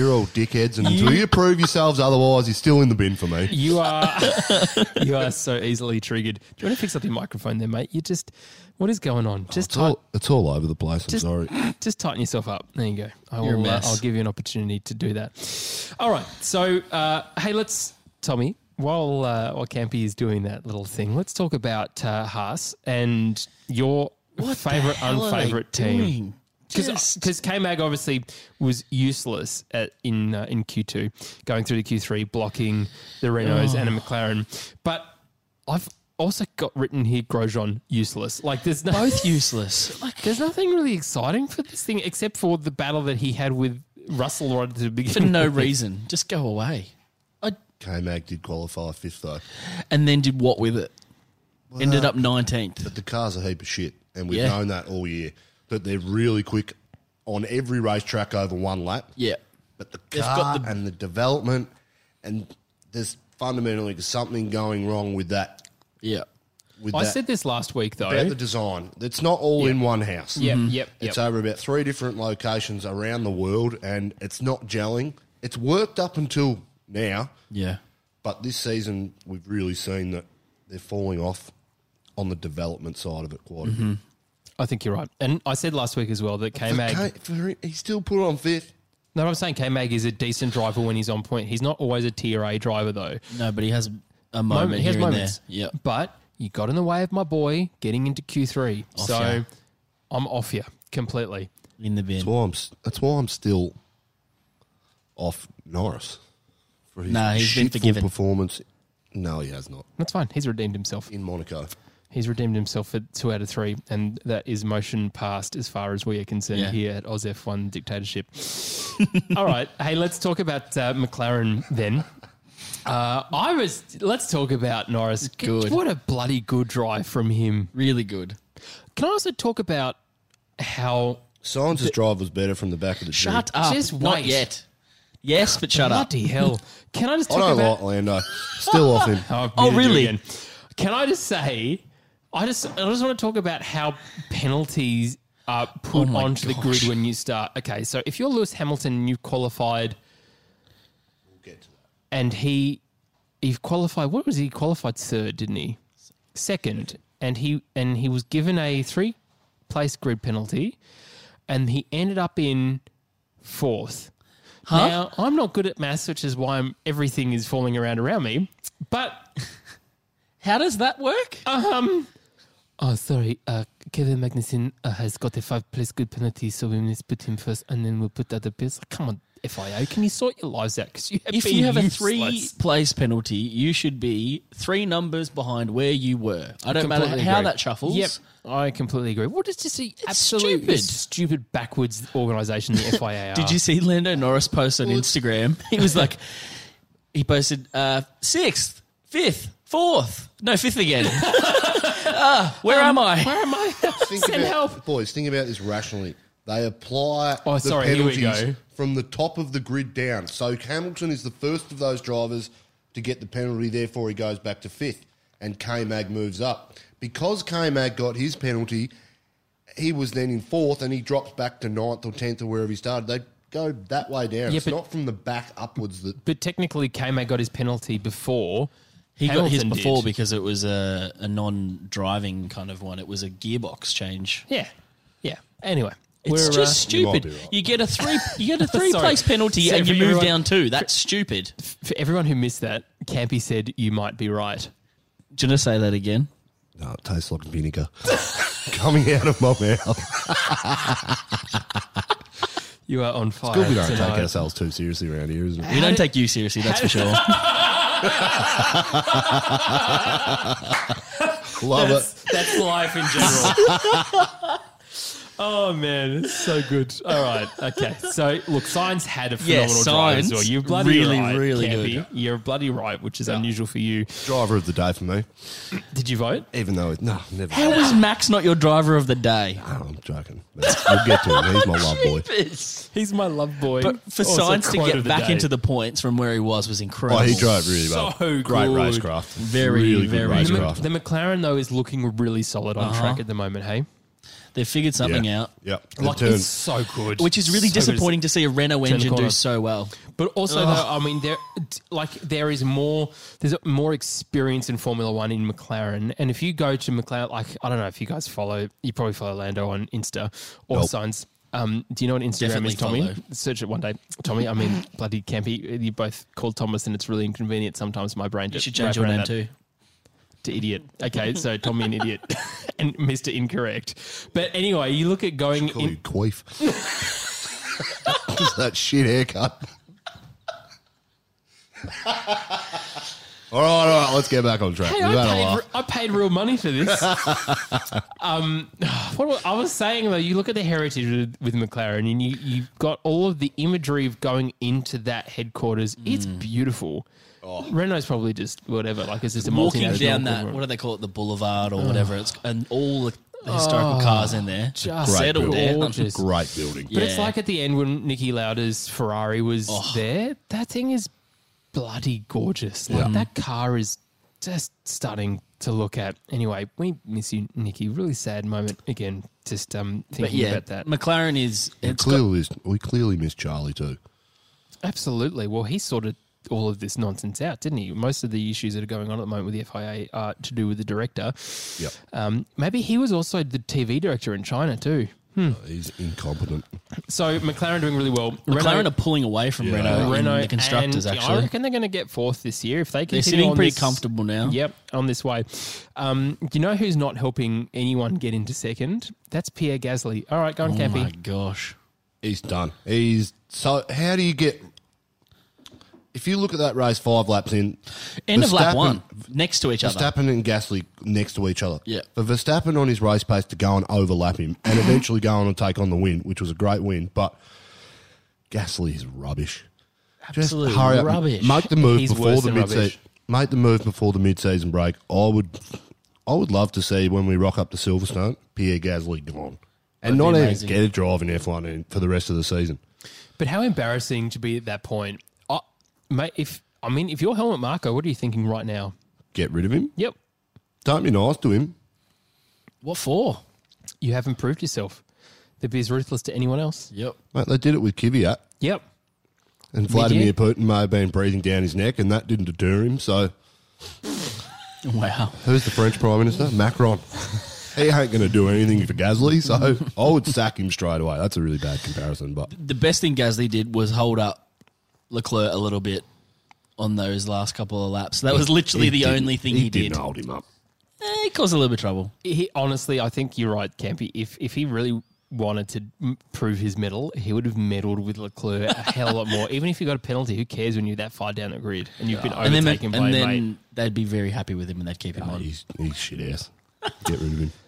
You're all dickheads, and until you prove yourselves otherwise, you're still in the bin for me. You are you are so easily triggered. Do you want to fix up your microphone there, mate? You just what is going on? Just It's all, it's all over the place. I'm Just- sorry. just tighten yourself up. There you go. I You're a will. Uh, mess. I'll give you an opportunity to do that. All right. So uh, hey, let's Tommy. While uh, while Campy is doing that little thing, let's talk about uh, Haas and your favorite hell are they unfavorite team. Doing? Because K Mag obviously was useless at, in uh, in Q two, going through the Q three, blocking the Renaults and a McLaren. But I've also got written here Grosjean useless. Like there's no Both useless. Like there's nothing really exciting for this thing except for the battle that he had with Russell right at the beginning. for no reason. Just go away. I, K Mag did qualify fifth though, and then did what with it? Ended up nineteenth. but the car's a heap of shit, and we've Yeah. known that all year. That they're really quick on every racetrack over one lap. Yeah. But the They've car got the- and the development, and there's fundamentally something going wrong with that. Yeah. With I that, said this last week though. about the design. It's not all in one house. Yep, mm-hmm. yep, yep. It's over about three different locations around the world, and it's not gelling. It's worked up until now, Yeah. but this season we've really seen that they're falling off on the development side of it quite a bit. Mm-hmm. I think you're right. And I said last week as well that K Mag. K- for- he still put on fifth. No, I'm saying K Mag is a decent driver when he's on point. He's not always a tier A driver though. No, but he has a moment he has here and moments. there. Yeah. But you got in the way of my boy getting into Q3. Off so ya. I'm off you completely. In the bin. That's why I'm. s- That's why I'm still off Norris for his Nah, he's been shitful forgiven. performance. No, he has not That's fine. He's redeemed himself. in Monaco. He's redeemed himself for two out of three, and that is motion passed as far as we are concerned Yeah. here at Oz F1 Dictatorship. All right, hey, let's talk about uh, McLaren then. Uh, I was. Let's talk about Norris. Good. What a bloody good drive from him. Really good. Can I also talk about how Sainz's drive was better from the back of the Shut Jeep. up. Just Not yet. Yes, but shut up. bloody hell? Can I just I talk don't about? like Lando. Still off him. Oh, Oh, really? again. Can I just say, I just I just want to talk about how penalties are put Oh my onto the grid when you start. Okay, so if you're Lewis Hamilton and you've qualified We'll get to that. and he he qualified what was he He qualified third, didn't he? Second. And he and he was given a three place grid penalty and he ended up in fourth. Huh? Now, I'm not good at maths, which is why I'm, everything is falling around around me. But How does that work? Um. Oh, sorry. Uh, Kevin Magnussen uh, has got a five place good penalty, so we must put him first, and then we'll put the other players. Come on, FIA. Can you sort your lives out? Because you have If been you have a three place penalty, you should be three numbers behind where you were. I don't matter how agree. that shuffles. Yep, I completely agree. What is just a absolute stupid. stupid, backwards organisation the FIA are? Did you see Lando Norris post on Instagram? He was like, he posted uh, sixth, fifth, fourth, no fifth again. ah, where am I? Where am I? Think Send about, help. boys. Think about this rationally. They apply Oh, the sorry, here we penalties go. from the top of the grid down. So Hamilton is the first of those drivers to get the penalty. Therefore, he goes back to fifth, and K Mag moves up because K Mag got his penalty. He was then in fourth, and he drops back to ninth or tenth or wherever he started. They go that way down. Yeah, it's but- not from the back upwards that But technically, K-Mag got his penalty before. He got his before did. because it was a, a non driving kind of one. It was a gearbox change. Yeah, yeah. Anyway, It's just uh, stupid. be right. You get a three you get a three-place penalty So and you for move down two. That's stupid. for everyone who missed that. Campy said you might be right. Do you want to say that again? no, it tastes like vinegar coming out of my mouth. You are on fire Good, we don't take ourselves too seriously around here, isn't it? We don't take you seriously, that's for sure. Love That's, that's life in general. oh man, it's so good. All right, okay. So look, Sainz had a Yeah, phenomenal drive as Sainz, well. You're bloody really, right, really Campy. good. You're bloody right, which is unusual for you. Driver of the day for me. Did you vote? Even though it, no, never. How was Max not your driver of the day? Oh, I'm joking. But We'll get to him. He's my love boy. He's my love boy. But for Also Sainz to quote get of the back day. into the points from where he was was incredible. Oh, he drove really well. So Great good. racecraft. Very, really good very the, racecraft. The McLaren though is looking really solid on Uh-huh. track at the moment. Hey, They figured something yeah. out, Yep. It like it's so good, which is really So good. disappointing to see a Renault the engine do corner. so well. But also, though, I mean, there like there is more. There's more experience in Formula One in McLaren, and if you go to McLaren, like I don't know if you guys follow, you probably follow Lando on Insta or Nope. Sainz. Um, do you know what Instagram Definitely is, Tommy? follow. Search it one day, Tommy. I mean, bloody campy. You both called Thomas, and it's really inconvenient sometimes. My brain You just should change wrap your around name that too. To idiot. Okay, so Tommy an idiot and Mister Incorrect. But anyway, you look at going Call in, you queef. That shit haircut. All right, all right. Let's get back on track. Hey, We've had a I paid. I paid real money for this. um, what was- I was saying though, you look at the heritage with, with McLaren, and you you've got all of the imagery of going into that headquarters. It's Mm. beautiful. Renault's probably just whatever, like it's just a Walking down that, corporate. what do they call it, the boulevard or whatever, it's and all the historical cars in there, just settled there. gorgeous. Great building. But it's like at the end when Niki Lauda's Ferrari was there. That thing is bloody gorgeous. Like that car is just stunning to look at. Anyway, we miss you, Niki. Really sad moment again. Just um, But thinking yeah, about that. McLaren is We it's got, clearly, we clearly miss Charlie too. Absolutely. Well, he sorted all of this nonsense out, didn't he? Most of the issues that are going on at the moment with the FIA are to do with the director. Yep. Um, maybe he was also the TV director in China too. He's incompetent. So McLaren doing really well. McLaren are pulling away from Yeah. Renault, Renault in the constructors. and I Actually, reckon they're going to get fourth this year if they they're sitting on pretty this- comfortable now. Yep, on this way. Um, do you know who's not helping anyone get into second? That's Pierre Gasly. All right, go on, Oh Campy. my gosh! He's done. He's so. How do you get? If you look at that race five laps in, End of lap one, next to each other. Verstappen and Gasly next to each other. Yeah. For Verstappen on his race pace to go and overlap him and eventually go on and take on the win, which was a great win, but Gasly is rubbish. Absolute Just hurry up. rubbish. Make the move He's before worse the than mid rubbish. season. Make the move before the mid season break. I would I would love to see when we rock up to Silverstone, Pierre Gasly gone. And That'd not even amazing. get a drive in F1 for the rest of the season. But how embarrassing to be at that point. I, mate, if I mean, if you're Helmut Marko, what are you thinking right now? Get rid of him. Yep, Don't be nice to him. What for? you haven't proved yourself. They'd be as ruthless to anyone else. Yep. Mate, they did it with Kvyat. Yep. And Vladimir did. Putin may have been breathing down his neck, and that didn't deter him. So, Wow. who's the French Prime Minister? Macron. he ain't going to do anything for Gasly, so I would sack him straight away. That's a really bad comparison, but The best thing Gasly did was hold up Leclerc a little bit on those last couple of laps. That was literally he the only thing he, did. didn't hold him up. Eh, he caused a little bit of trouble. He, honestly, I think you're right, Campy. If if he really wanted to m- prove his medal, he would have meddled with Leclerc a hell of a lot more. Even if you got a penalty, who cares when you're that far down the grid and you've been and then, overtaken by and a then mate? they'd be very happy with him and they'd keep him Oh, on. he's, he's shit ass. Get rid of him.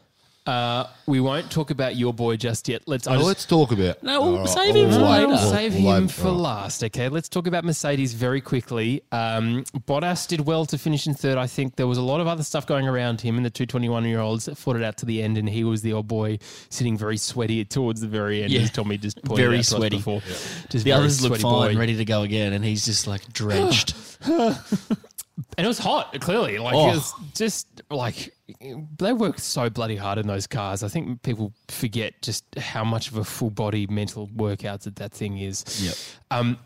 Uh, we won't talk about your boy just yet. Let's. I Oh, just- let's talk about. No, we'll All save him all for right, later. I'll all save right, him for all right. last. Okay, let's talk about Mercedes very quickly. Um, Bottas did well to finish in third. I think there was a lot of other stuff going around him, and the two 21 year olds fought it out to the end, and he was the old boy sitting very sweaty towards the very end, Yeah. as Tommy just pointed Very out to us sweaty. before. Just The very others look sweaty fine, boy. ready to go again, and he's just like drenched. And it was hot, clearly. Like Oh. it was just like they work so bloody hard in those cars. I think people forget just how much of a full body mental workout that that thing is. Yep. Um,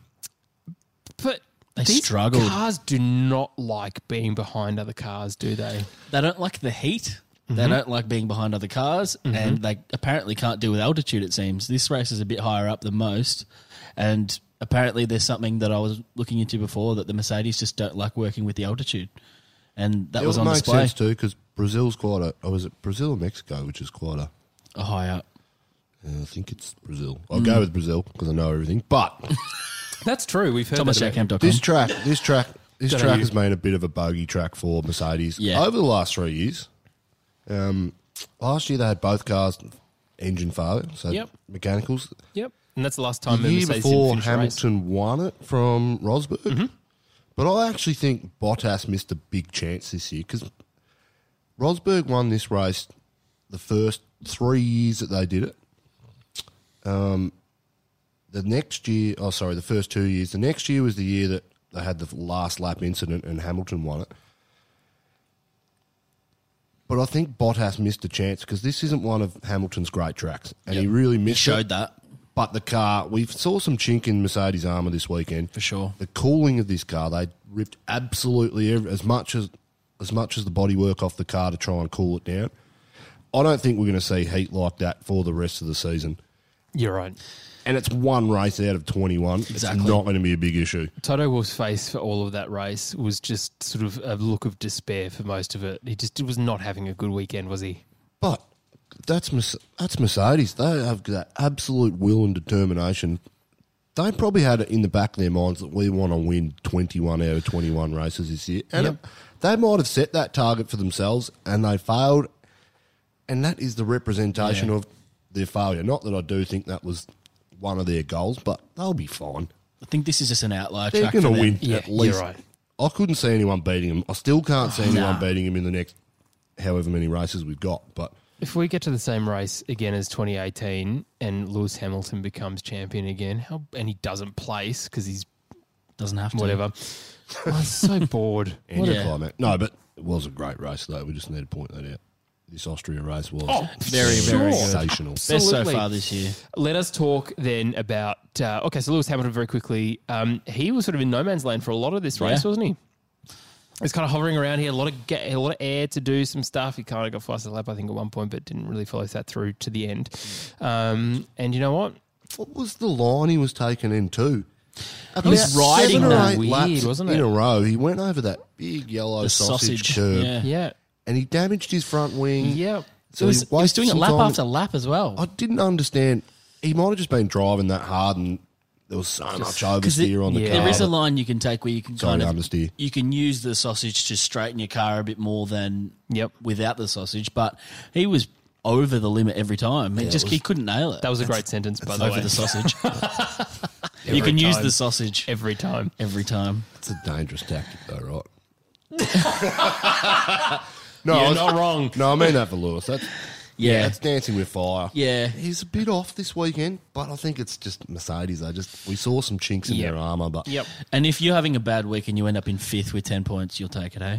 but They these struggled. Cars do not like being behind other cars, do they? They don't like the heat. Mm-hmm. They don't like being behind other cars, and they apparently can't deal with altitude. It seems this race is a bit higher up than most, and apparently there's something that I was looking into before that the Mercedes just don't like working with the altitude, and that It was on make display. sense too because Brazil's quite a. Oh, is it Brazil or Mexico, which is quite a. A high up. Uh, I think it's Brazil. I'll go with Brazil because I know everything. But That's true. We've heard that about him. This track, this track, this Don't know track you. has made a bit of a bogey track for Mercedes Yeah. over the last three years. Um, last year they had both cars engine failure, so Yep. mechanicals. Yep. And that's the last time the year Mercedes before didn't finish a race. Hamilton won it from Rosberg, Mm-hmm. but I actually think Bottas missed a big chance this year because Rosberg won this race the first three years that they did it. Um, the next year, oh sorry, the first two years. The next year was the year that they had the last lap incident and Hamilton won it. But I think Bottas missed a chance because this isn't one of Hamilton's great tracks, and he Yep. really He missed. showed it. that But the car, we saw some chink in Mercedes armor this weekend for sure. the cooling of this car, they ripped absolutely every, as much as as much as the bodywork off the car to try and cool it down. I don't think we're going to see heat like that for the rest of the season. You're right. And it's one race out of 21. Exactly. It's not going to be a big issue. Toto Wolff's face for all of that race was just sort of a look of despair for most of it. He just was not having a good weekend, was he? But that's that's Mercedes. They have that absolute will and determination. They probably had it in the back of their minds that we want to win 21 out of 21 races this year. And Yep. it- they might have set that target for themselves and they failed. And that is the representation Yeah. of their failure. Not that I do think that was one of their goals, but they'll be fine. I think this is just an outlier They're going to win Yeah, at you're least. right. I couldn't see anyone beating them. I still can't see oh, anyone Nah. beating them in the next however many races we've got. But If we get to the same race again as 2018 and Lewis Hamilton becomes champion again, how, and he doesn't place because he's Doesn't have to. whatever. I'm so bored. What a- Yeah. anticlimax. No, but it was a great race though. We just need to point that out. This Austria race was Oh, Very, very good. sensational. Best so Absolutely. far this year. Let us talk then about uh, okay. So Lewis Hamilton, very quickly, um, he was sort of in no man's land for a lot of this race, Yeah. wasn't he? He's kind of hovering around. He had a lot of ga- a lot of air to do some stuff. He kind of got faster lap, I think, at one point, but didn't really follow that through to the end. Um, and you know what? What was the line he was taking in too? He was riding seven or that eight weird, laps wasn't it? in a row. He went over that big yellow The sausage, sausage. curb, Yeah. Yeah, and he damaged his front wing. yeah. So he was, he was doing it lap time. after lap as well. I didn't understand. He might have just been driving that hard, and there was so much Because oversteer on the yeah. car. there is a line you can take where you can Sorry, kind of understeer. you can use the sausage to straighten your car a bit more than Yep. without the sausage. But he was over the limit every time. He just he couldn't nail it. That was a great sentence, by the over way. the sausage. You can use the sausage every time. every time. It's a dangerous tactic, though, right? no, I You're was- not wrong. No, I mean that for Lewis. That's Yeah, that's dancing with fire. yeah. He's a bit off this weekend, but I think it's just Mercedes. I just we saw some chinks in Yep. their armor, but Yep, And if you're having a bad week and you end up in fifth with ten points, you'll take it, eh?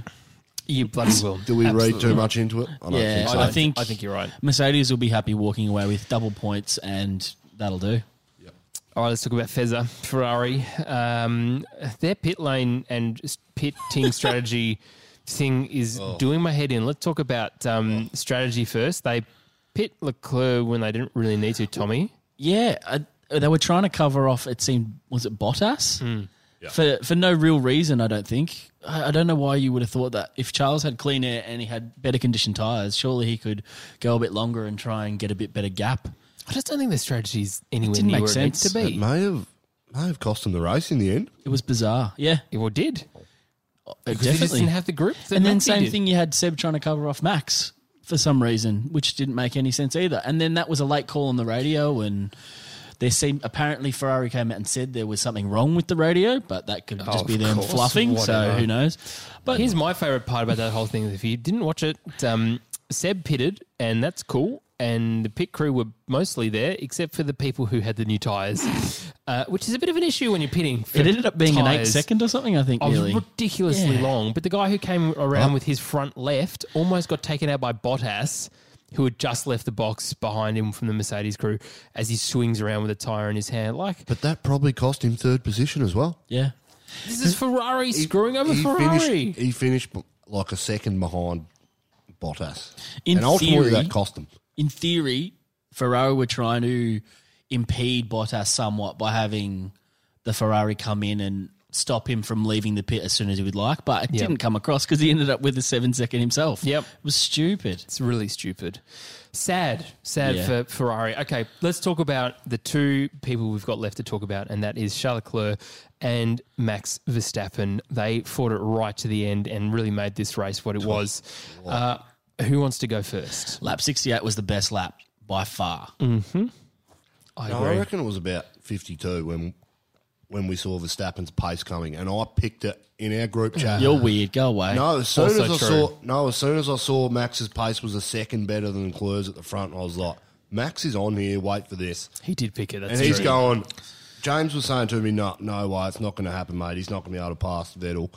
you bloody will. do we read too much into it? I don't Yeah, think so. I think I think you're right. Mercedes will be happy walking away with double points, and that'll do. All right, let's talk about Fezza, Ferrari. Um, their pit lane and s- pitting strategy thing is Oh. doing my head in. Let's talk about um, strategy first. They pit Leclerc when they didn't really need to, Tommy. Yeah, I, they were trying to cover off. It seemed was it Bottas Hmm. for for no real reason. I don't think. I, I don't know why you would have thought that. If Charles had clean air and he had better conditioned tires, surely he could go a bit longer and try and get a bit better gap. I just don't think the strategy's anywhere near make where it needs sense. to It be. may have may have cost him the race in the end. It was bizarre. Yeah, It well did. It he just definitely. didn't have the grip. that and then Maxi same did. thing, you had Seb trying to cover off Max for some reason, which didn't make any sense either. And then that was a late call on the radio, and there seemed apparently Ferrari came out and said there was something wrong with the radio, but that could just Oh, be them course, fluffing. So who knows? But Here's my favorite part about that whole thing. If you didn't watch it, um, Seb pitted, and that's cool. And the pit crew were mostly there, except for the people who had the new tyres, uh, which is a bit of an issue when you're pitting. it ended up being an eight tyres. second or something. I think of nearly. ridiculously Yeah. long. But the guy who came around with his front left almost got taken out by Bottas, who had just left the box behind him from the Mercedes crew as he swings around with a tyre in his hand. Like, But that probably cost him third position as well. Yeah, this is Ferrari screwing over he Ferrari. Finished, he finished like a second behind Bottas. In and ultimately theory- that cost him. In theory, Ferrari were trying to impede Bottas somewhat by having the Ferrari come in and stop him from leaving the pit as soon as he would like, but it Yep. didn't come across because he ended up with a seven second himself. Yep. It was stupid. It's really stupid. Sad, sad Yeah. for Ferrari. Okay, let's talk about the two people we've got left to talk about, and that is Charles Leclerc and Max Verstappen. They fought it right to the end and really made this race what it was. Uh, who wants to go first? Lap 68 was the best lap by far. Mm. I No, I reckon it was about 52 when when we saw Verstappen's pace coming, and I picked it in our group chat. You're weird. Go away. No, as soon Also as I true. saw no, as soon as I saw Max's pace was a second better than Leclerc's at the front, I was like, Max is on here. Wait for this, He did pick it. That's and he's true. going. James was saying to me, "No, no way, it's not going to happen, mate. He's not going to be able to pass Vettel."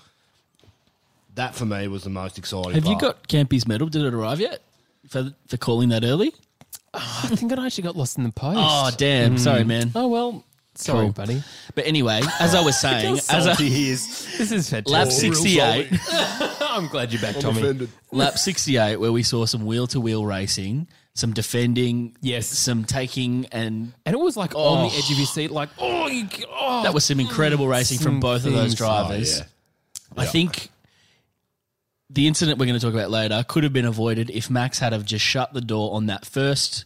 That for me was the most exciting. Have you got Campy's medal? Did it arrive yet? For, for calling that early? Oh, I think I actually got lost in the post. Oh, damn. Mm. Sorry, man. Oh, well, sorry, Cool. buddy. But anyway, as I was saying, as a, This is fantastic. lap 68, I'm glad you're back, I'm Tommy. offended. lap 68 where we saw some wheel to wheel racing, some defending, Yes. some taking, and And it was like on the edge of your oh. seat, like, oh, you, oh. that was some incredible racing from Some both of those oh, drivers. Oh, I think the incident we're going to talk about later could have been avoided if Max had have just shut the door on that first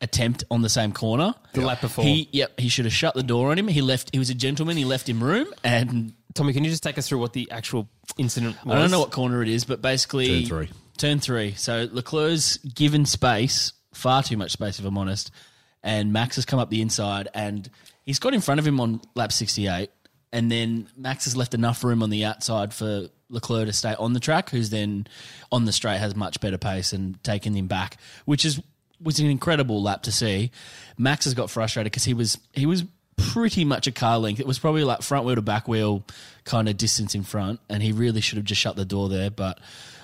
attempt on the same corner. The lap before. He yep, he should have shut the door on him. He left he was a gentleman, he left him room and Tommy, can you just take us through what the actual incident was? I don't know what corner it is, but basically Turn three. Turn three. So Leclerc's given space, far too much space if I'm honest, and Max has come up the inside and he's got in front of him on lap 68, and then Max has left enough room on the outside for Leclerc to stay on the track, who's then on the straight has much better pace and taken him back, which is was an incredible lap to see. Max has got frustrated because he was he was pretty much a car length. It was probably like front wheel to back wheel kind of distance in front, and he really should have just shut the door there. But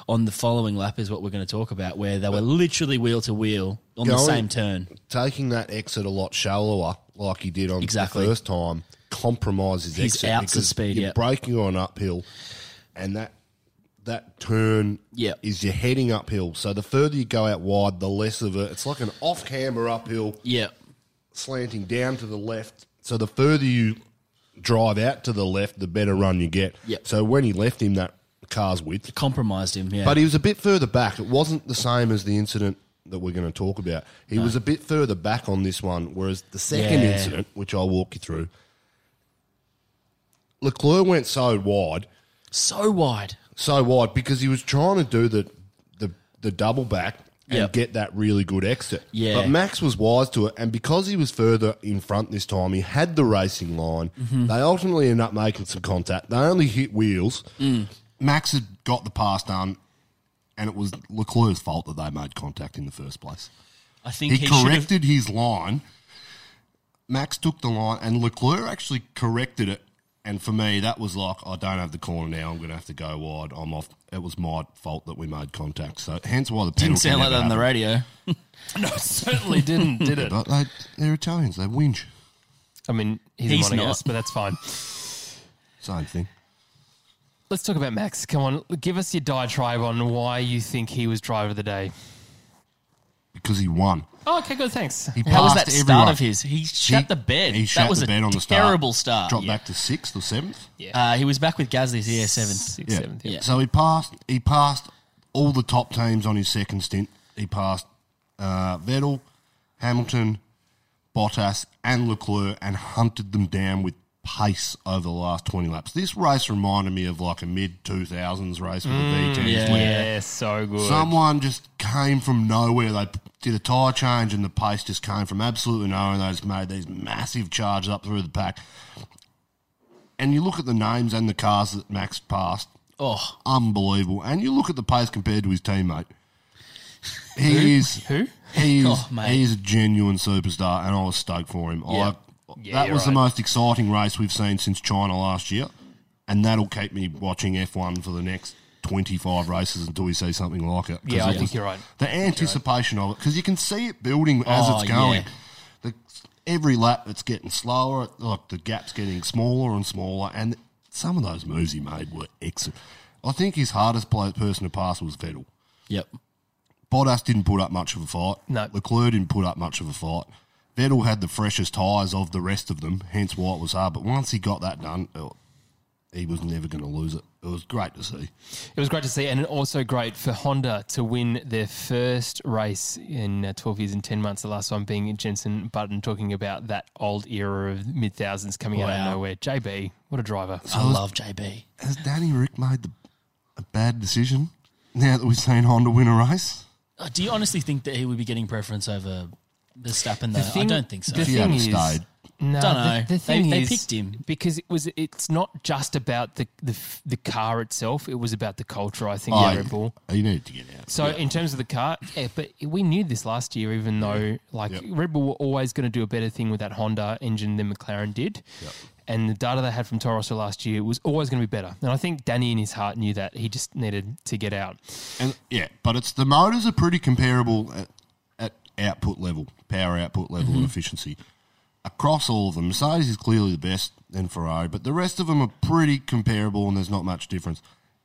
on the following lap is what we're going to talk about, where they were literally wheel to wheel on the same turn. taking that exit a lot shallower, like he did on Exactly. the first time, compromises He's exit outs of because speed, You're braking on uphill, and that that turn is you're heading uphill. So the further you go out wide, the less of it. It's like an off camber uphill, Yeah, slanting down to the left. So the further you drive out to the left, the better run you get. Yep. So when he left him that car's width, compromised him. Yeah, but he was a bit further back. It wasn't the same as the incident that we're going to talk about. He was a bit further back on this one, whereas the second Yeah. incident, which I'll walk you through, Leclerc went so wide, so wide. so wide because he was trying to do the the, the double back and Yep. get that really good exit. Yeah. But Max was wise to it, and because he was further in front this time, he had the racing line. Mm-hmm. They ultimately ended up making some contact. They only hit wheels. Mm. Max had got the pass done, and it was Leclerc's fault that they made contact in the first place. I think He, he, should have. corrected his line. Max took the line, and Leclerc actually corrected it. And for me, that was like, I don't have the corner now. I'm going to have to go wide. I'm off. It was my fault that we made contact. So hence why the penalty Didn't sound like never that on the happened. radio. No, certainly didn't, did it? But they, they're Italians. They whinge. I mean, he's, He's a Monegasque, not. but that's fine. Same thing. Let's talk about Max. Come on, give us your diatribe on why you think he was driver of the day. Because he won. Oh, okay, good, thanks. He How was passed that start of his? He shut He- the bed. He that shut was the a bed on the start. terrible start. Dropped Yeah. back to sixth or seventh. Uh, he was back with Gasly's year seven. Six, Yeah. seventh, yeah. Yeah. So he passed. He passed all the top teams on his second stint. He passed uh, Vettel, Hamilton, Bottas, and Leclerc and hunted them down with pace over the last 20 laps. This race reminded me of like a mid 2000s race with the mm, V10s. yeah. Yeah, so good. Someone just came from nowhere. They did a tyre change and the pace just came from absolutely nowhere. And they just made these massive charges up through the pack. And you look at the names and the cars that Max passed, Oh, unbelievable. And you look at the pace compared to his teammate. He is Who? he is Oh, mate. he is a genuine superstar, and I was stoked for him. Yeah. Yeah, that was the most exciting race we've seen since China last year, and that'll keep me watching F1 for the next twenty five races until we see something like it. Yeah, I think was- you're right. The anticipation of it, because you can see it building as Oh, it's going. yeah. The, every lap, it's getting slower. Like the gap's getting smaller and smaller, and some of those moves he made were excellent. I think his hardest play, person to pass was Vettel. yep. Bottas didn't put up much of a fight. No. Leclerc didn't put up much of a fight. Vettel had the freshest tyres of the rest of them, hence why it was hard. But once he got that done, oh, he was never going to lose it. It was great to see. It was great to see, and also great for Honda to win their first race in uh, 12 years and 10 months. The last one being Jenson Button, talking about that old era of mid thousands coming out of nowhere. JB, what a driver! I love JB. Has Danny Ric made the, a bad decision now that we've seen Honda win a race? Uh, Do you honestly think that he would be getting preference over Verstappen? Though The thing- I don't think so. the If thing is- stayed. No, Don't know. The, They- thing they is, picked him. because it was. It's not just about the the, the car itself. It was about the culture. I think Oh, at Red Bull. He needed to get out. So in terms of the car, yeah, but we knew this last year, even though like Yep. Red Bull were always going to do a better thing with that Honda engine than McLaren did. And the data they had from Toro Rosso last year was always going to be better. And I think Danny in his heart knew that he just needed to get out. And yeah, but it's the motors are pretty comparable at, at output level, power output level, Mm-hmm. and efficiency across all of them. Mercedes is clearly the best, then Ferrari, but the rest of them are pretty comparable, and there's not much difference.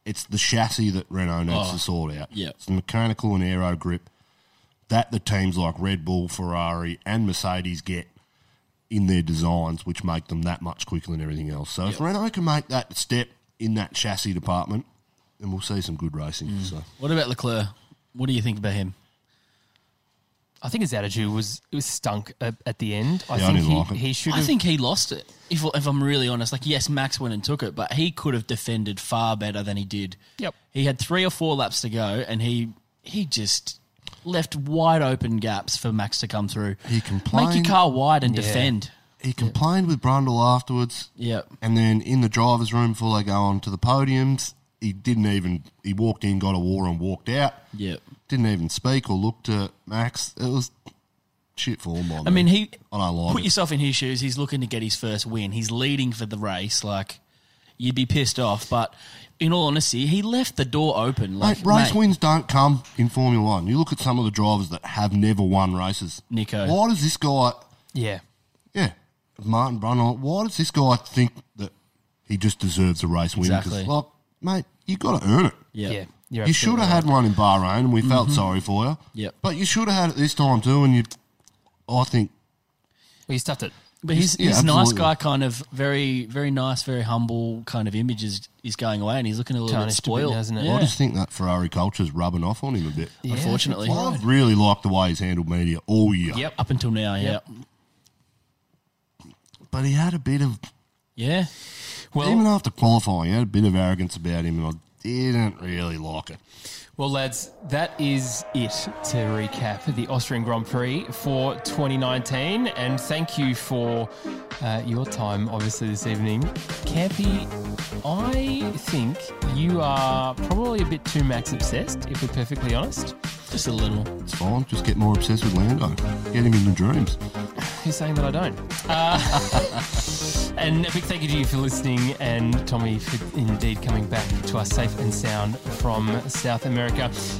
It's the chassis that Renault needs Oh, to sort out. yeah. it's the mechanical and aero grip that the teams like Red Bull, Ferrari, and Mercedes get in their designs, which make them that much quicker than everything else. So if Renault can make that step in that chassis department, then we'll see some good racing. Mm. So. What about Leclerc? What do you think about him? I think his attitude was it was stunk at, at the end. I Yeah, I think didn't he, like it. he should I have. think he lost it. If, if I'm really honest, like yes, Max went and took it, but he could have defended far better than he did. Yep. He had three or four laps to go, and he he just left wide open gaps for Max to come through. He complained. Make complained. your car wide and Yeah. defend. He complained with Brundle afterwards. Yep. And then in the driver's room before they go on to the podiums, he didn't even. He walked in, got a war, and walked out. Yep. Didn't even speak or look to Max. It was shit form by I mean, he I don't like put it. yourself in his shoes. He's looking to get his first win. He's leading for the race. Like you'd be pissed off, but in all honesty, he left the door open. Like Mate, race mate, wins don't come in Formula One. You look at some of the drivers that have never won races. Nico. Why does this guy? yeah. Yeah, Martin Brundle. Why does this guy think that he just deserves a race win? Exactly. like, mate, you've got to earn it. Yeah. Yeah. You're You should have right. had one in Bahrain, and we felt mm-hmm. sorry for you. Yep. But you should have had it this time too, and you. I think Well, he stuffed it. But his, Yeah, his nice guy kind of very very nice, very humble kind of image is, is going away, and he's looking a little bit Tarnished bit spoiled. now, isn't it? Yeah. I just think that Ferrari culture's rubbing off on him a bit. Yeah, Unfortunately. I've really liked the way he's handled media all year. Yep. Up until now, yeah, But he had a bit of, yeah. Well, even after qualifying, he had a bit of arrogance about him, and I didn't really like it. Well, lads, that is it to recap the Austrian Grand Prix for 2019. And thank you for uh, your time, obviously, this evening. Campy, I think you are probably a bit too Max obsessed, if we're perfectly honest. Just a little. It's fine. Just get more obsessed with Lando. Get him in the dreams. Who's saying that I don't? Uh, and a big thank you to you for listening, and Tommy for indeed coming back to us safe and sound from South America.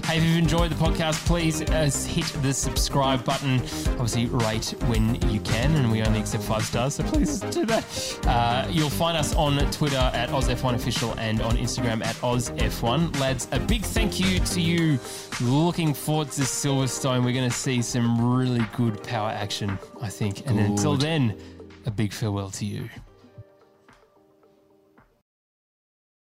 Hey, if you've enjoyed the podcast, please uh, hit the subscribe button. Obviously, rate when you can, and we only accept five stars, so please do that. Uh, you'll find us on Twitter at OzF1Official and on Instagram at OzF1. Lads, a big thank you to you. Looking forward to Silverstone. We're going to see some really good power action, I think. And until then, a big farewell to you.